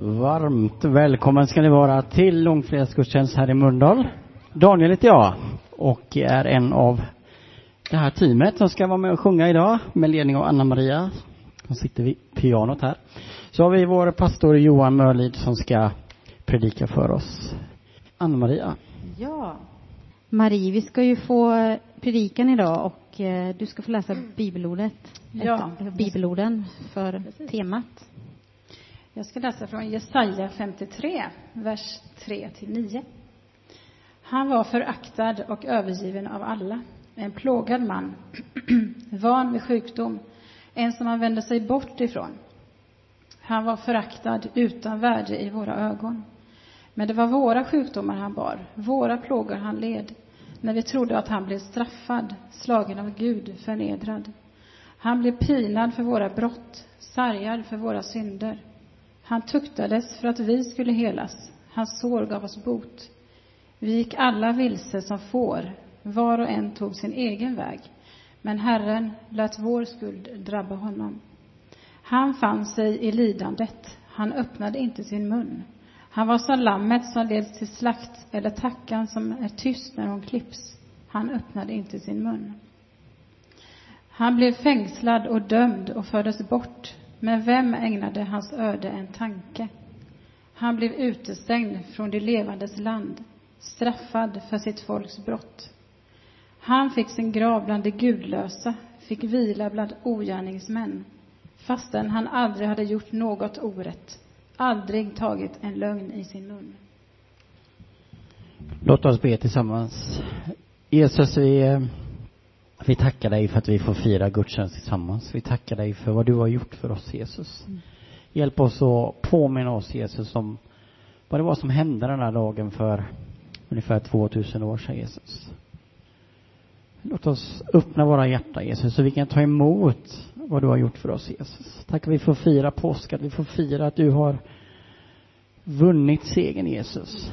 Varmt välkommen ska ni vara till långfredagsgudstjänst här i Mölndal. Daniel heter jag och är en av det här teamet som ska vara med och sjunga idag med ledning av Anna-Maria som sitter vid pianot här. Så har vi vår pastor Johan Mörlid som ska predika för oss. Anna-Maria. Ja. Marie, vi ska ju få predikan idag och eh, du ska få läsa bibelordet. Ja. Ett, bibelorden för Precis. temat. Jag ska läsa från Jesaja 53, vers 3 till 9. Han var föraktad och övergiven av alla, en plågad man, van vid sjukdom, en som man vände sig bort ifrån. Han var föraktad utan värde i våra ögon. Men det var våra sjukdomar han bar, våra plågor han led, när vi trodde att han blev straffad, slagen av Gud, förnedrad. Han blev pinad för våra brott, sargad för våra synder. Han tuktades för att vi skulle helas. Hans sår gav oss bot. Vi gick alla vilse som får, var och en tog sin egen väg. Men Herren lät vår skuld drabba honom. Han fann sig i lidandet. Han öppnade inte sin mun. Han var som lammet som leds till slakt eller tackan som är tyst när hon klipps. Han öppnade inte sin mun. Han blev fängslad och dömd och fördes bort. Men vem ägnade hans öde en tanke? Han blev utestängd från det levandes land, straffad för sitt folks brott. Han fick sin grav bland de gudlösa, fick vila bland ogärningsmän, fastän han aldrig hade gjort något orätt, aldrig tagit en lögn i sin mun. Låt oss be tillsammans. Jesus, vi, eh, vi tackar dig för att vi får fira gudstjänst tillsammans. Vi tackar dig för vad du har gjort för oss, Jesus. Hjälp oss att påminna oss, Jesus, om vad det var som hände den här dagen för ungefär 2000 år sedan, Jesus. Låt oss öppna våra hjärtan, Jesus, så vi kan ta emot vad du har gjort för oss, Jesus. Tack att vi får fira påsk, att vi får fira att du har vunnit segern, Jesus.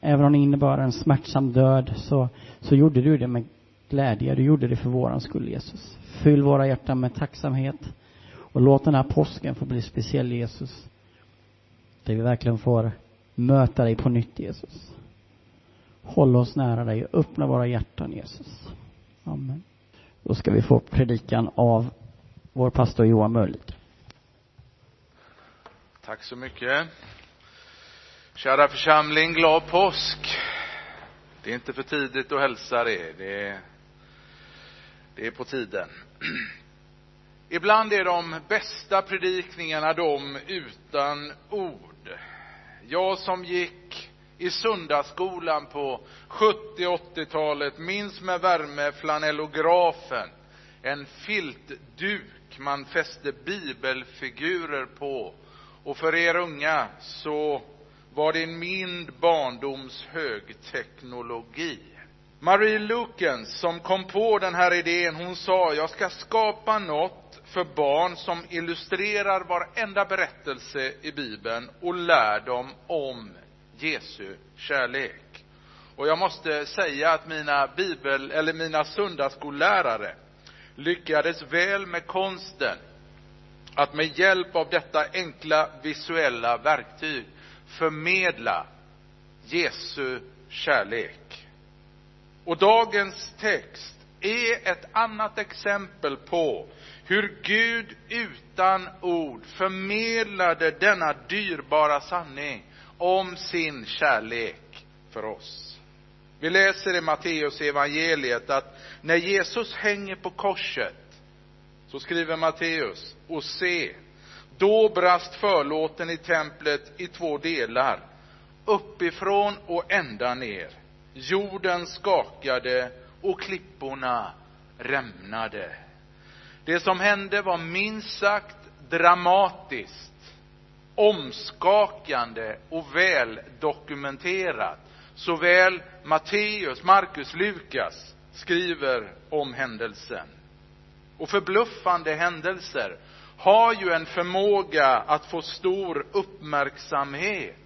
Även om det innebar en smärtsam död så, så gjorde du det med glädje. Du gjorde det för våran skull, Jesus. Fyll våra hjärtan med tacksamhet och låt den här påsken få bli speciell, Jesus. Där vi verkligen får möta dig på nytt, Jesus. Håll oss nära dig och öppna våra hjärtan, Jesus. Amen. Då ska vi få predikan av vår pastor Johan Mörlid. Tack så mycket. Kära församling, glad påsk. Det är inte för tidigt att hälsa det. Det är, det är på tiden. Ibland är de bästa predikningarna de utan ord. Jag som gick i söndagsskolan på 70 80-talet minns med värme flanellografen. En filtduk man fäste bibelfigurer på. Och för er unga så var det min barndoms högteknologi. Marie Lukens som kom på den här idén, hon sa, jag ska skapa något för barn som illustrerar varenda berättelse i Bibeln och lär dem om Jesu kärlek. Och jag måste säga att mina bibel, eller mina söndagsskollärare lyckades väl med konsten att med hjälp av detta enkla visuella verktyg förmedla Jesu kärlek. Och dagens text är ett annat exempel på hur Gud utan ord förmedlade denna dyrbara sanning om sin kärlek för oss. Vi läser i Matteus evangeliet att när Jesus hänger på korset så skriver Matteus, och se, då brast förlåten i templet i två delar, uppifrån och ända ner. Jorden skakade och klipporna rämnade. Det som hände var minst sagt dramatiskt, omskakande och väl dokumenterat. Såväl Matteus, Markus, Lukas skriver om händelsen. Och förbluffande händelser har ju en förmåga att få stor uppmärksamhet.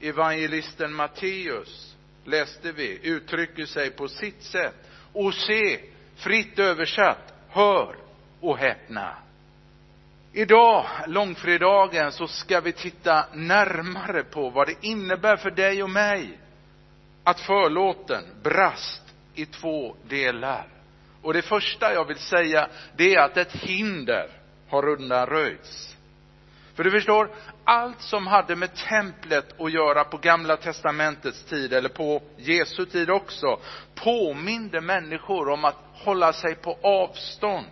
Evangelisten Matteus, läste vi, uttrycker sig på sitt sätt. Och se, fritt översatt, hör och häpna. Idag, långfredagen, så ska vi titta närmare på vad det innebär för dig och mig att förlåten brast i två delar. Och det första jag vill säga, det är att ett hinder har undanröjts. För du förstår, allt som hade med templet att göra på gamla testamentets tid, eller på Jesu tid också, påminde människor om att hålla sig på avstånd.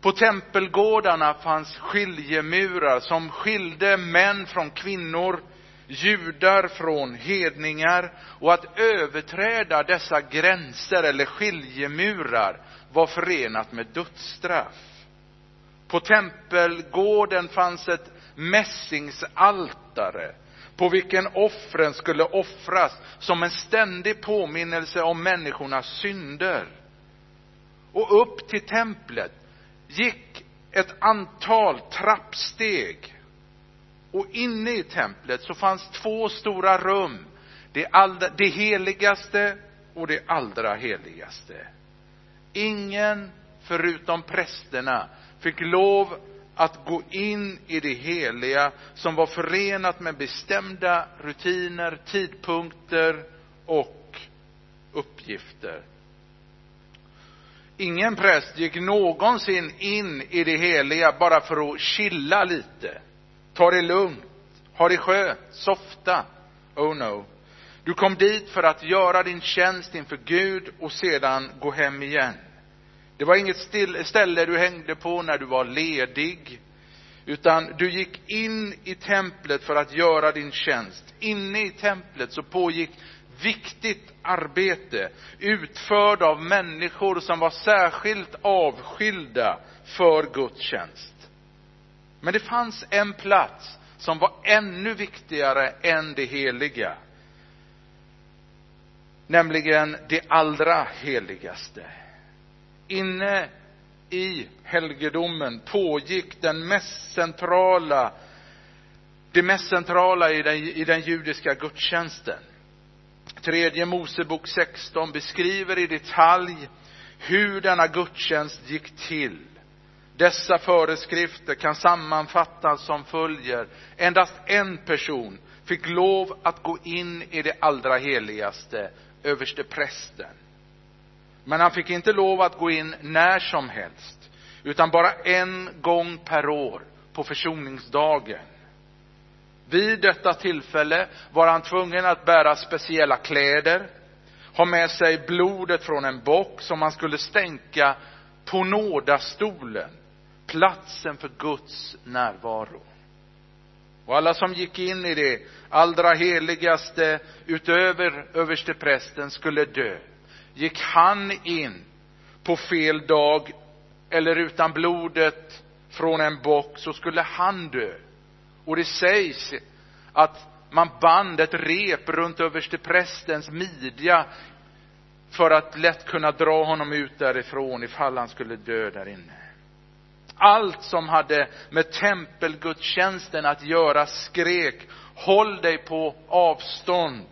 På tempelgårdarna fanns skiljemurar som skilde män från kvinnor, judar från hedningar och att överträda dessa gränser eller skiljemurar var förenat med dödsstraff. På tempelgården fanns ett mässingsaltare på vilken offren skulle offras som en ständig påminnelse om människornas synder. Och upp till templet gick ett antal trappsteg. Och inne i templet så fanns två stora rum. Det, allra, det heligaste och det allra heligaste. Ingen förutom prästerna fick lov att gå in i det heliga som var förenat med bestämda rutiner, tidpunkter och uppgifter. Ingen präst gick någonsin in i det heliga bara för att chilla lite, ta det lugnt, ha det skönt, softa. Oh no. Du kom dit för att göra din tjänst inför Gud och sedan gå hem igen. Det var inget ställe du hängde på när du var ledig, utan du gick in i templet för att göra din tjänst. Inne i templet så pågick viktigt arbete utförd av människor som var särskilt avskilda för gudstjänst. Men det fanns en plats som var ännu viktigare än det heliga. Nämligen det allra heligaste. Inne i helgedomen pågick den mest centrala, det mest centrala i den, i den judiska gudstjänsten. Tredje Mosebok 16 beskriver i detalj hur denna gudstjänst gick till. Dessa föreskrifter kan sammanfattas som följer. Endast en person fick lov att gå in i det allra heligaste, överste prästen. Men han fick inte lov att gå in när som helst, utan bara en gång per år på försoningsdagen. Vid detta tillfälle var han tvungen att bära speciella kläder, ha med sig blodet från en bock som han skulle stänka på nådastolen, platsen för Guds närvaro. Och alla som gick in i det allra heligaste utöver översteprästen skulle dö. Gick han in på fel dag eller utan blodet från en bock så skulle han dö. Och det sägs att man band ett rep runt översteprästens midja för att lätt kunna dra honom ut därifrån ifall han skulle dö där inne. Allt som hade med tempelgudstjänsten att göra skrek håll dig på avstånd.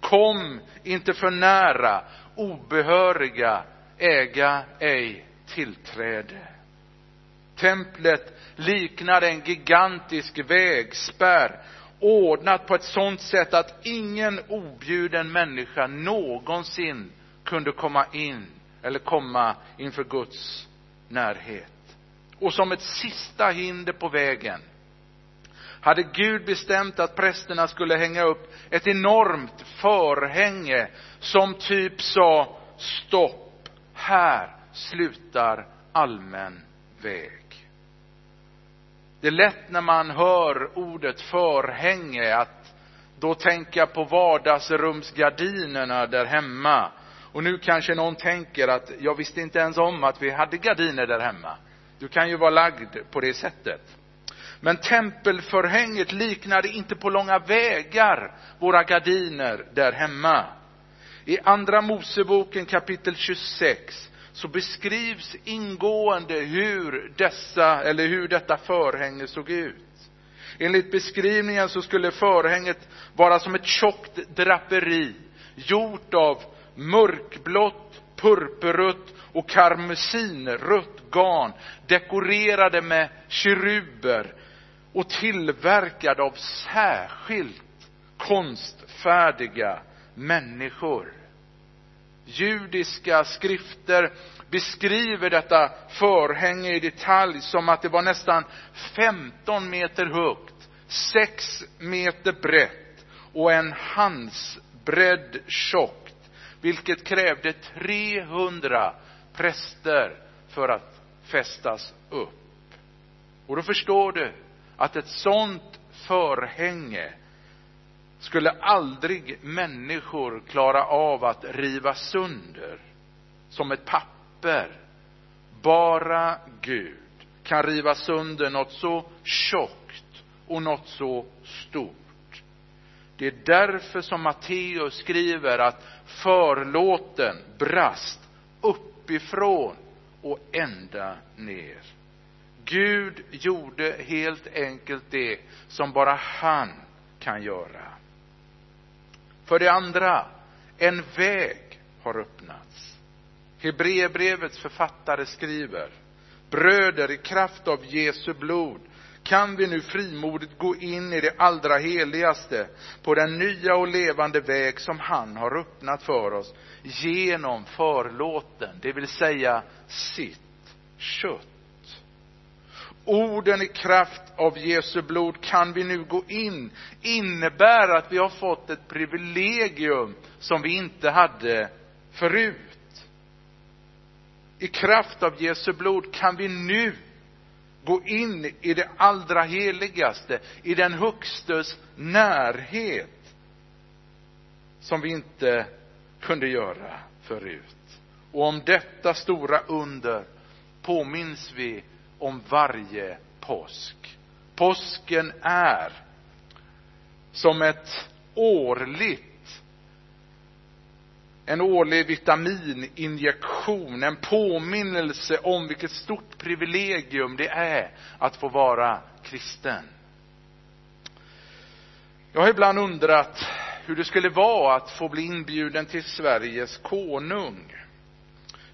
Kom inte för nära. Obehöriga äga ej tillträde. Templet liknade en gigantisk vägspärr ordnat på ett sådant sätt att ingen objuden människa någonsin kunde komma in eller komma inför Guds närhet. Och som ett sista hinder på vägen hade Gud bestämt att prästerna skulle hänga upp ett enormt förhänge som typ sa stopp, här slutar allmän väg. Det är lätt när man hör ordet förhänge att då tänka på vardagsrumsgardinerna där hemma. Och nu kanske någon tänker att jag visste inte ens om att vi hade gardiner där hemma. Du kan ju vara lagd på det sättet. Men tempelförhänget liknade inte på långa vägar våra gardiner där hemma. I Andra Moseboken kapitel 26 så beskrivs ingående hur dessa, eller hur detta förhänge såg ut. Enligt beskrivningen så skulle förhänget vara som ett tjockt draperi gjort av mörkblått, purpurrött och karmesinrött garn dekorerade med keruber och tillverkad av särskilt konstfärdiga människor. Judiska skrifter beskriver detta förhänge i detalj som att det var nästan 15 meter högt, 6 meter brett och en handsbredd tjockt, vilket krävde 300 präster för att fästas upp. Och då förstår du att ett sånt förhänge skulle aldrig människor klara av att riva sönder som ett papper. Bara Gud kan riva sönder något så tjockt och något så stort. Det är därför som Matteus skriver att förlåten brast uppifrån och ända ner. Gud gjorde helt enkelt det som bara han kan göra. För det andra, en väg har öppnats. Hebreerbrevets författare skriver, bröder i kraft av Jesu blod kan vi nu frimodigt gå in i det allra heligaste på den nya och levande väg som han har öppnat för oss genom förlåten, det vill säga sitt kött. Orden i kraft av Jesu blod kan vi nu gå in innebär att vi har fått ett privilegium som vi inte hade förut. I kraft av Jesu blod kan vi nu gå in i det allra heligaste, i den högstes närhet, som vi inte kunde göra förut. Och om detta stora under påminns vi om varje påsk. Påsken är som ett årligt en årlig vitamininjektion, en påminnelse om vilket stort privilegium det är att få vara kristen. Jag har ibland undrat hur det skulle vara att få bli inbjuden till Sveriges konung.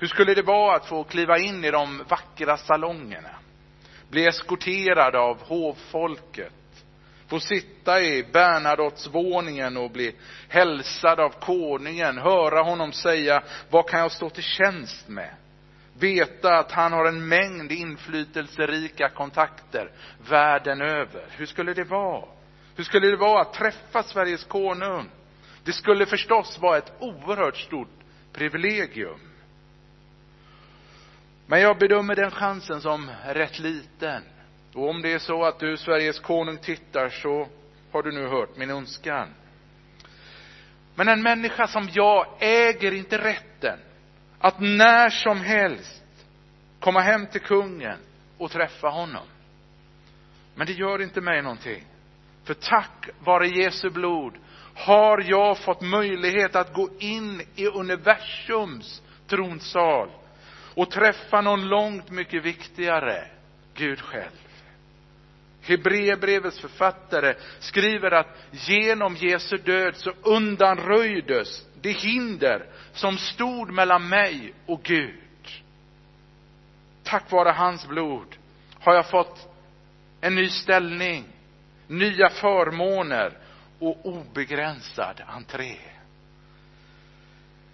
Hur skulle det vara att få kliva in i de vackra salongerna? Bli eskorterad av hovfolket? Få sitta i Bernadottsvåningen och bli hälsad av konungen, höra honom säga, vad kan jag stå till tjänst med? Veta att han har en mängd inflytelserika kontakter världen över. Hur skulle det vara? Hur skulle det vara att träffa Sveriges konung? Det skulle förstås vara ett oerhört stort privilegium. Men jag bedömer den chansen som rätt liten. Och om det är så att du, Sveriges konung, tittar så har du nu hört min önskan. Men en människa som jag äger inte rätten att när som helst komma hem till kungen och träffa honom. Men det gör inte mig någonting. För tack vare Jesu blod har jag fått möjlighet att gå in i universums tronsal och träffa någon långt mycket viktigare, Gud själv. Hebreerbrevets författare skriver att genom Jesu död så undanröjdes det hinder som stod mellan mig och Gud. Tack vare hans blod har jag fått en ny ställning, nya förmåner och obegränsad entré.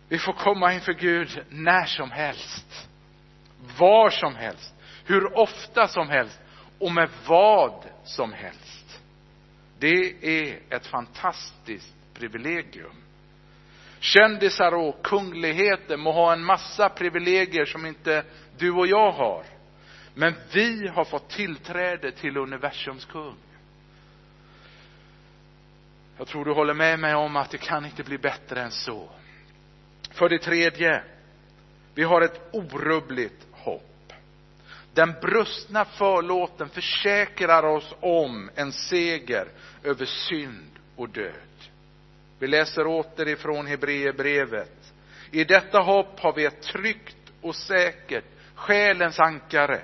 Vi får komma inför Gud när som helst, var som helst, hur ofta som helst och med vad som helst. Det är ett fantastiskt privilegium. Kändisar och kungligheter må ha en massa privilegier som inte du och jag har. Men vi har fått tillträde till universums kung. Jag tror du håller med mig om att det kan inte bli bättre än så. För det tredje, vi har ett orubbligt. Den brustna förlåten försäkrar oss om en seger över synd och död. Vi läser åter ifrån Hebreerbrevet. I detta hopp har vi ett tryggt och säkert själens ankare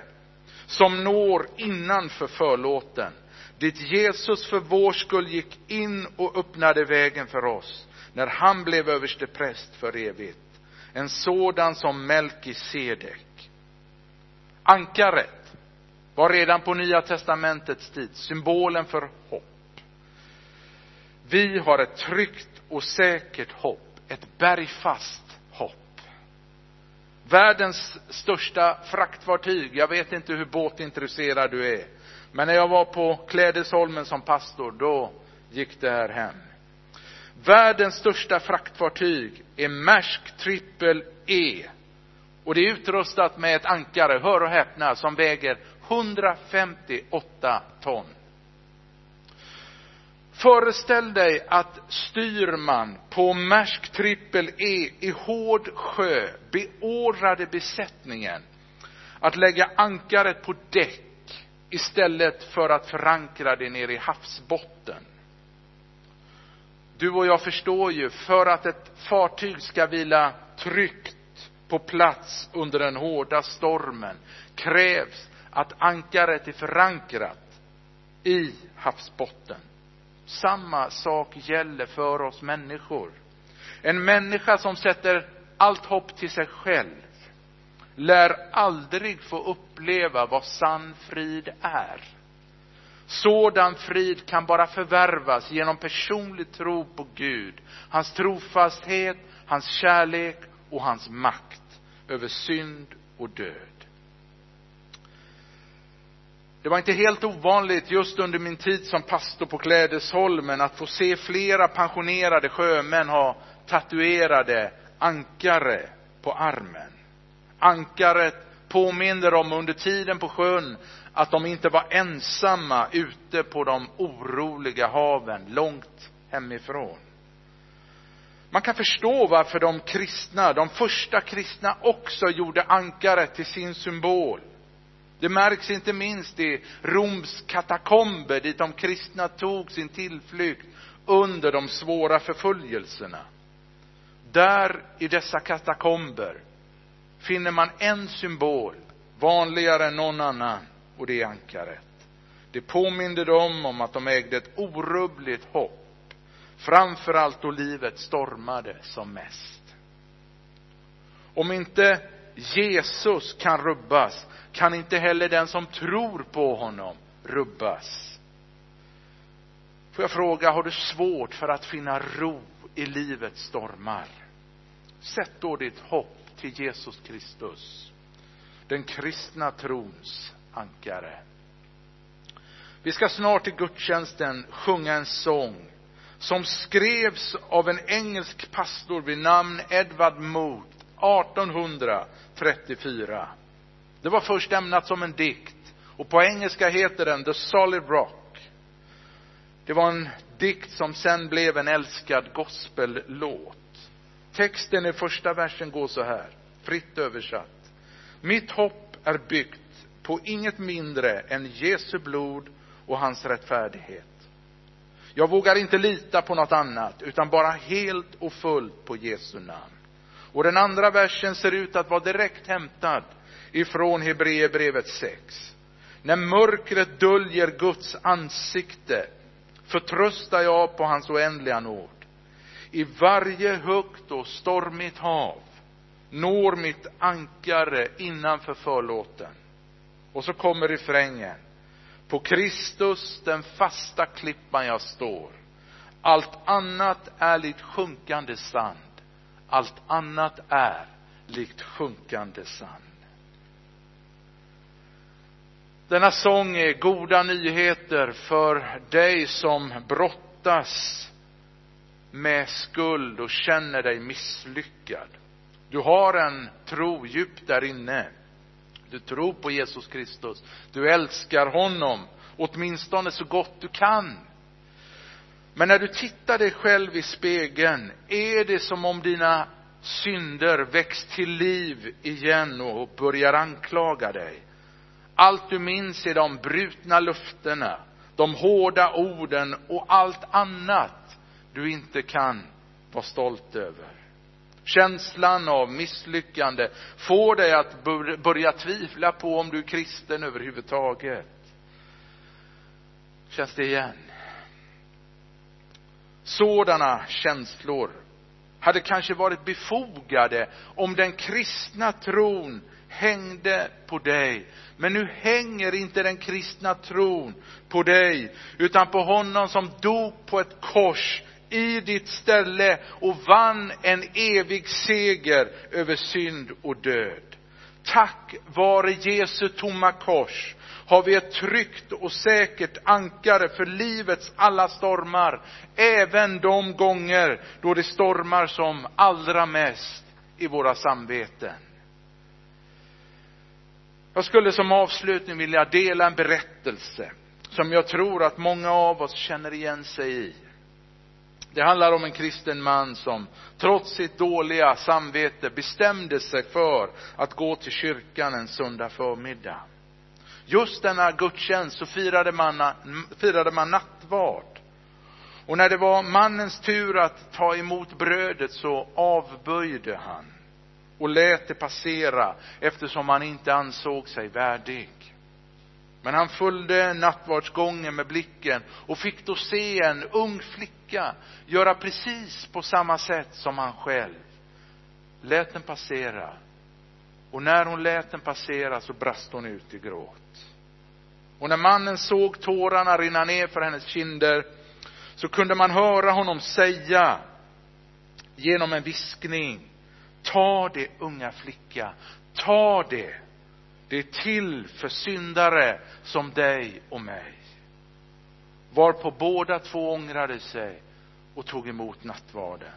som når innanför förlåten dit Jesus för vår skull gick in och öppnade vägen för oss när han blev överstepräst för evigt. en sådan som Melkisedek. Ankaret var redan på Nya testamentets tid symbolen för hopp. Vi har ett tryggt och säkert hopp, ett bergfast hopp. Världens största fraktfartyg, jag vet inte hur båtintresserad du är, men när jag var på Klädesholmen som pastor, då gick det här hem. Världens största fraktfartyg är Maersk Triple E. Och det är utrustat med ett ankare, hör och häpna, som väger 158 ton. Föreställ dig att styrman på Maersk trippel-E e i hård sjö beordrade besättningen att lägga ankaret på däck istället för att förankra det nere i havsbotten. Du och jag förstår ju, för att ett fartyg ska vila tryggt på plats under den hårda stormen krävs att ankaret är förankrat i havsbotten. Samma sak gäller för oss människor. En människa som sätter allt hopp till sig själv lär aldrig få uppleva vad sann frid är. Sådan frid kan bara förvärvas genom personlig tro på Gud, hans trofasthet, hans kärlek och hans makt över synd och död. Det var inte helt ovanligt just under min tid som pastor på Klädesholmen att få se flera pensionerade sjömän ha tatuerade ankare på armen. Ankaret påminner dem under tiden på sjön att de inte var ensamma ute på de oroliga haven långt hemifrån. Man kan förstå varför de kristna, de första kristna också gjorde ankaret till sin symbol. Det märks inte minst i Roms katakomber dit de kristna tog sin tillflykt under de svåra förföljelserna. Där i dessa katakomber finner man en symbol, vanligare än någon annan, och det är ankaret. Det påminde dem om att de ägde ett orubbligt hopp, framför allt då livet stormade som mest. Om inte Jesus kan rubbas, kan inte heller den som tror på honom rubbas. Får jag fråga, har du svårt för att finna ro i livets stormar? Sätt då ditt hopp till Jesus Kristus, den kristna trons ankare. Vi ska snart i gudstjänsten sjunga en sång som skrevs av en engelsk pastor vid namn Edward Mood 1834. Det var först ämnat som en dikt och på engelska heter den The Solid Rock. Det var en dikt som sen blev en älskad gospellåt. Texten i första versen går så här, fritt översatt. Mitt hopp är byggt på inget mindre än Jesu blod och hans rättfärdighet. Jag vågar inte lita på något annat, utan bara helt och fullt på Jesu namn. Och den andra versen ser ut att vara direkt hämtad ifrån Hebreerbrevet 6. När mörkret döljer Guds ansikte förtröstar jag på hans oändliga nåd. I varje högt och stormigt hav når mitt ankare innanför förlåten. Och så kommer refrängen. På Kristus, den fasta klippan jag står. Allt annat är likt sjunkande sand. Allt annat är likt sjunkande sand. Denna sång är goda nyheter för dig som brottas med skuld och känner dig misslyckad. Du har en tro djupt där inne. Du tror på Jesus Kristus. Du älskar honom, åtminstone så gott du kan. Men när du tittar dig själv i spegeln, är det som om dina synder väcks till liv igen och börjar anklaga dig. Allt du minns är de brutna löftena, de hårda orden och allt annat du inte kan vara stolt över. Känslan av misslyckande får dig att börja tvivla på om du är kristen överhuvudtaget. Känns det igen? Sådana känslor hade kanske varit befogade om den kristna tron hängde på dig. Men nu hänger inte den kristna tron på dig, utan på honom som dog på ett kors i ditt ställe och vann en evig seger över synd och död. Tack vare Jesu tomma kors har vi ett tryggt och säkert ankare för livets alla stormar, även de gånger då det stormar som allra mest i våra samveten. Jag skulle som avslutning vilja dela en berättelse som jag tror att många av oss känner igen sig i. Det handlar om en kristen man som trots sitt dåliga samvete bestämde sig för att gå till kyrkan en söndag förmiddag. Just denna gudstjänst så firade man, firade man nattvard. Och när det var mannens tur att ta emot brödet så avböjde han och lät det passera eftersom han inte ansåg sig värdig. Men han följde nattvardsgången med blicken och fick då se en ung flicka göra precis på samma sätt som han själv. Lät den passera. Och när hon lät den passera så brast hon ut i gråt. Och när mannen såg tårarna rinna ner för hennes kinder så kunde man höra honom säga genom en viskning Ta det unga flicka, ta det. Det är till för syndare som dig och mig. Varpå båda två ångrade sig och tog emot nattvarden.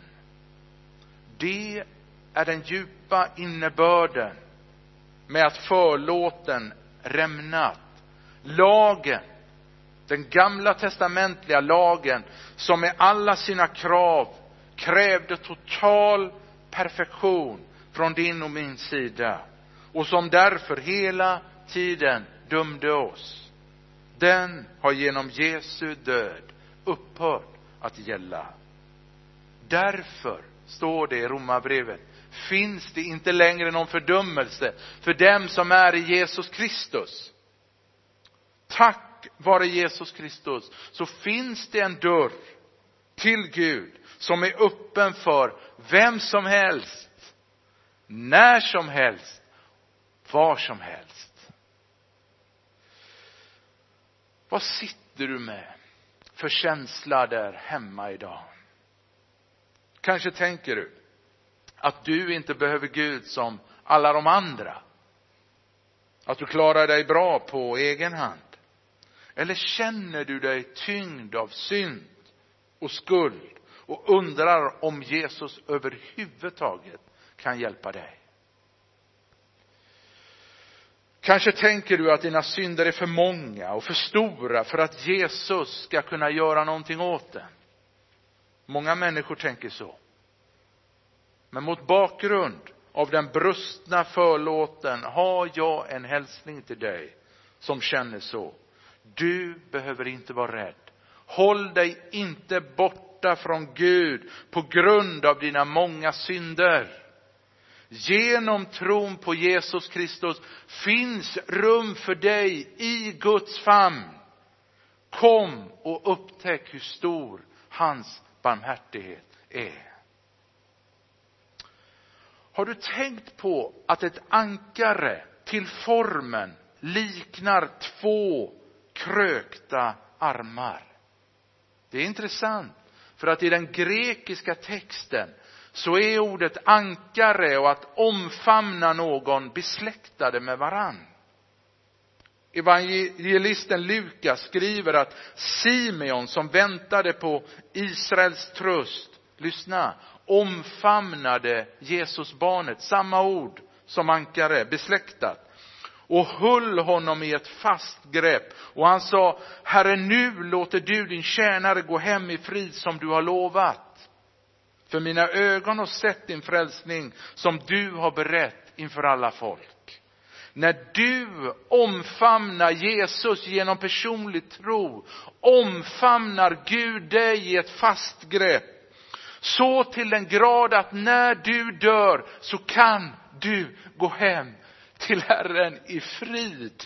Det är den djupa innebörden med att förlåten rämnat. Lagen, den gamla testamentliga lagen, som med alla sina krav krävde total perfektion från din och min sida och som därför hela tiden dömde oss. Den har genom Jesu död upphört att gälla. Därför, står det i Romarbrevet, finns det inte längre någon fördömelse för dem som är i Jesus Kristus. Tack vare Jesus Kristus så finns det en dörr till Gud som är öppen för vem som helst, när som helst, var som helst. Vad sitter du med för känsla där hemma idag? Kanske tänker du att du inte behöver Gud som alla de andra. Att du klarar dig bra på egen hand. Eller känner du dig tyngd av synd och skuld och undrar om Jesus överhuvudtaget kan hjälpa dig. Kanske tänker du att dina synder är för många och för stora för att Jesus ska kunna göra någonting åt det. Många människor tänker så. Men mot bakgrund av den brustna förlåten har jag en hälsning till dig som känner så. Du behöver inte vara rädd. Håll dig inte borta från Gud på grund av dina många synder. Genom tron på Jesus Kristus finns rum för dig i Guds famn. Kom och upptäck hur stor hans barmhärtighet är. Har du tänkt på att ett ankare till formen liknar två krökta armar? Det är intressant, för att i den grekiska texten så är ordet ankare och att omfamna någon besläktade med varann. Evangelisten Lukas skriver att Simeon som väntade på Israels tröst, lyssna, omfamnade Jesusbarnet, samma ord som ankare, besläktat och höll honom i ett fast grepp. Och han sa, Herre nu låter du din tjänare gå hem i frid som du har lovat. För mina ögon har sett din frälsning som du har berett inför alla folk. När du omfamnar Jesus genom personlig tro, omfamnar Gud dig i ett fast grepp. Så till den grad att när du dör så kan du gå hem till Herren i frid.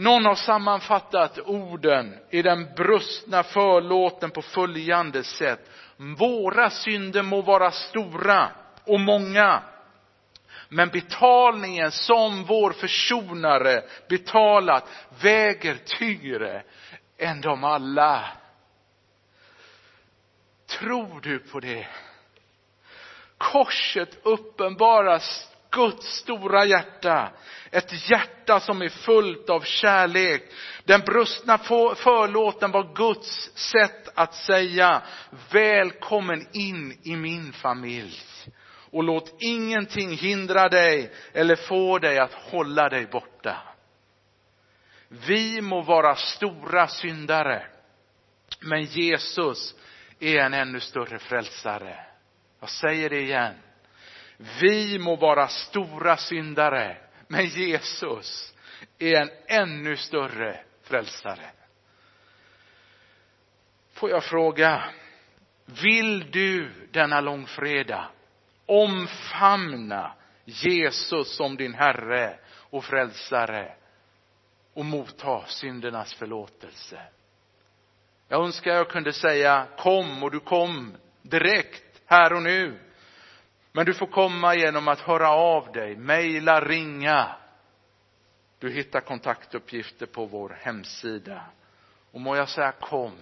Någon har sammanfattat orden i den brustna förlåten på följande sätt. Våra synder må vara stora och många. Men betalningen som vår försonare betalat väger tyngre än de alla. Tror du på det? Korset uppenbarar Guds stora hjärta. Ett hjärta som är fullt av kärlek. Den brustna förlåten var Guds sätt att säga välkommen in i min familj. Och låt ingenting hindra dig eller få dig att hålla dig borta. Vi må vara stora syndare, men Jesus är en ännu större frälsare. Jag säger det igen. Vi må vara stora syndare, men Jesus är en ännu större frälsare. Får jag fråga, vill du denna långfredag omfamna Jesus som din Herre och frälsare och motta syndernas förlåtelse? Jag önskar jag kunde säga kom och du kom direkt här och nu. Men du får komma genom att höra av dig, mejla, ringa. Du hittar kontaktuppgifter på vår hemsida. Och må jag säga kom.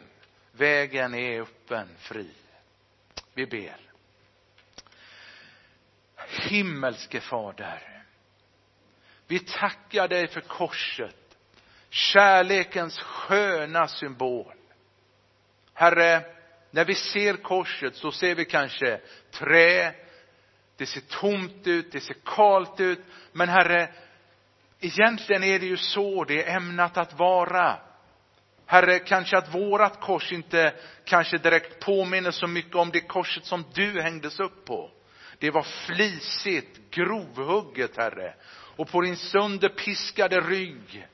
Vägen är öppen, fri. Vi ber. Himmelske Fader. Vi tackar dig för korset. Kärlekens sköna symbol. Herre, när vi ser korset så ser vi kanske trä, det ser tomt ut, det ser kalt ut. Men Herre, egentligen är det ju så det är ämnat att vara. Herre, kanske att vårat kors inte kanske direkt påminner så mycket om det korset som du hängdes upp på. Det var flisigt, grovhugget, Herre. Och på din sönderpiskade rygg,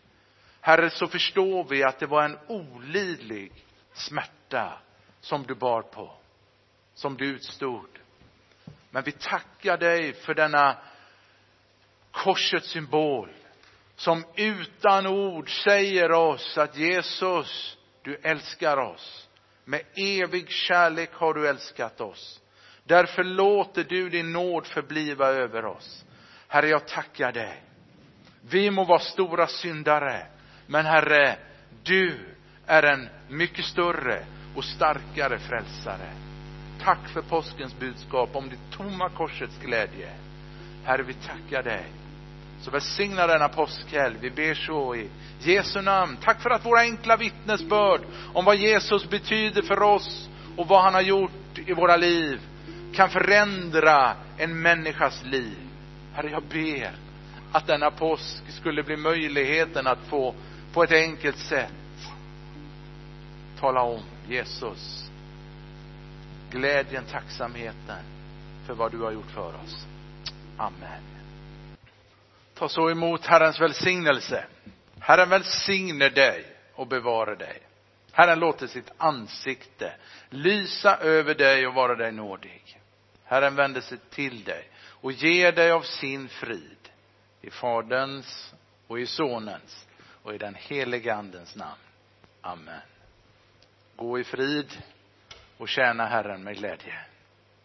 Herre, så förstår vi att det var en olidlig smärta som du bar på, som du utstod. Men vi tackar dig för denna korsets symbol som utan ord säger oss att Jesus, du älskar oss. Med evig kärlek har du älskat oss. Därför låter du din nåd förbliva över oss. Herre, jag tackar dig. Vi må vara stora syndare, men Herre, du är en mycket större och starkare frälsare. Tack för påskens budskap om det tomma korsets glädje. Herre, vi tackar dig. Så välsigna denna påskhelg. Vi ber så i Jesu namn. Tack för att våra enkla vittnesbörd om vad Jesus betyder för oss och vad han har gjort i våra liv kan förändra en människas liv. Herre, jag ber att denna påsk skulle bli möjligheten att få på ett enkelt sätt tala om Jesus. Glädjen, tacksamheten för vad du har gjort för oss. Amen. Ta så emot Herrens välsignelse. Herren välsigne dig och bevara dig. Herren låter sitt ansikte lysa över dig och vara dig nådig. Herren vänder sig till dig och ger dig av sin frid. I Faderns och i Sonens och i den helige Andens namn. Amen. Gå i frid och tjäna Herren med glädje.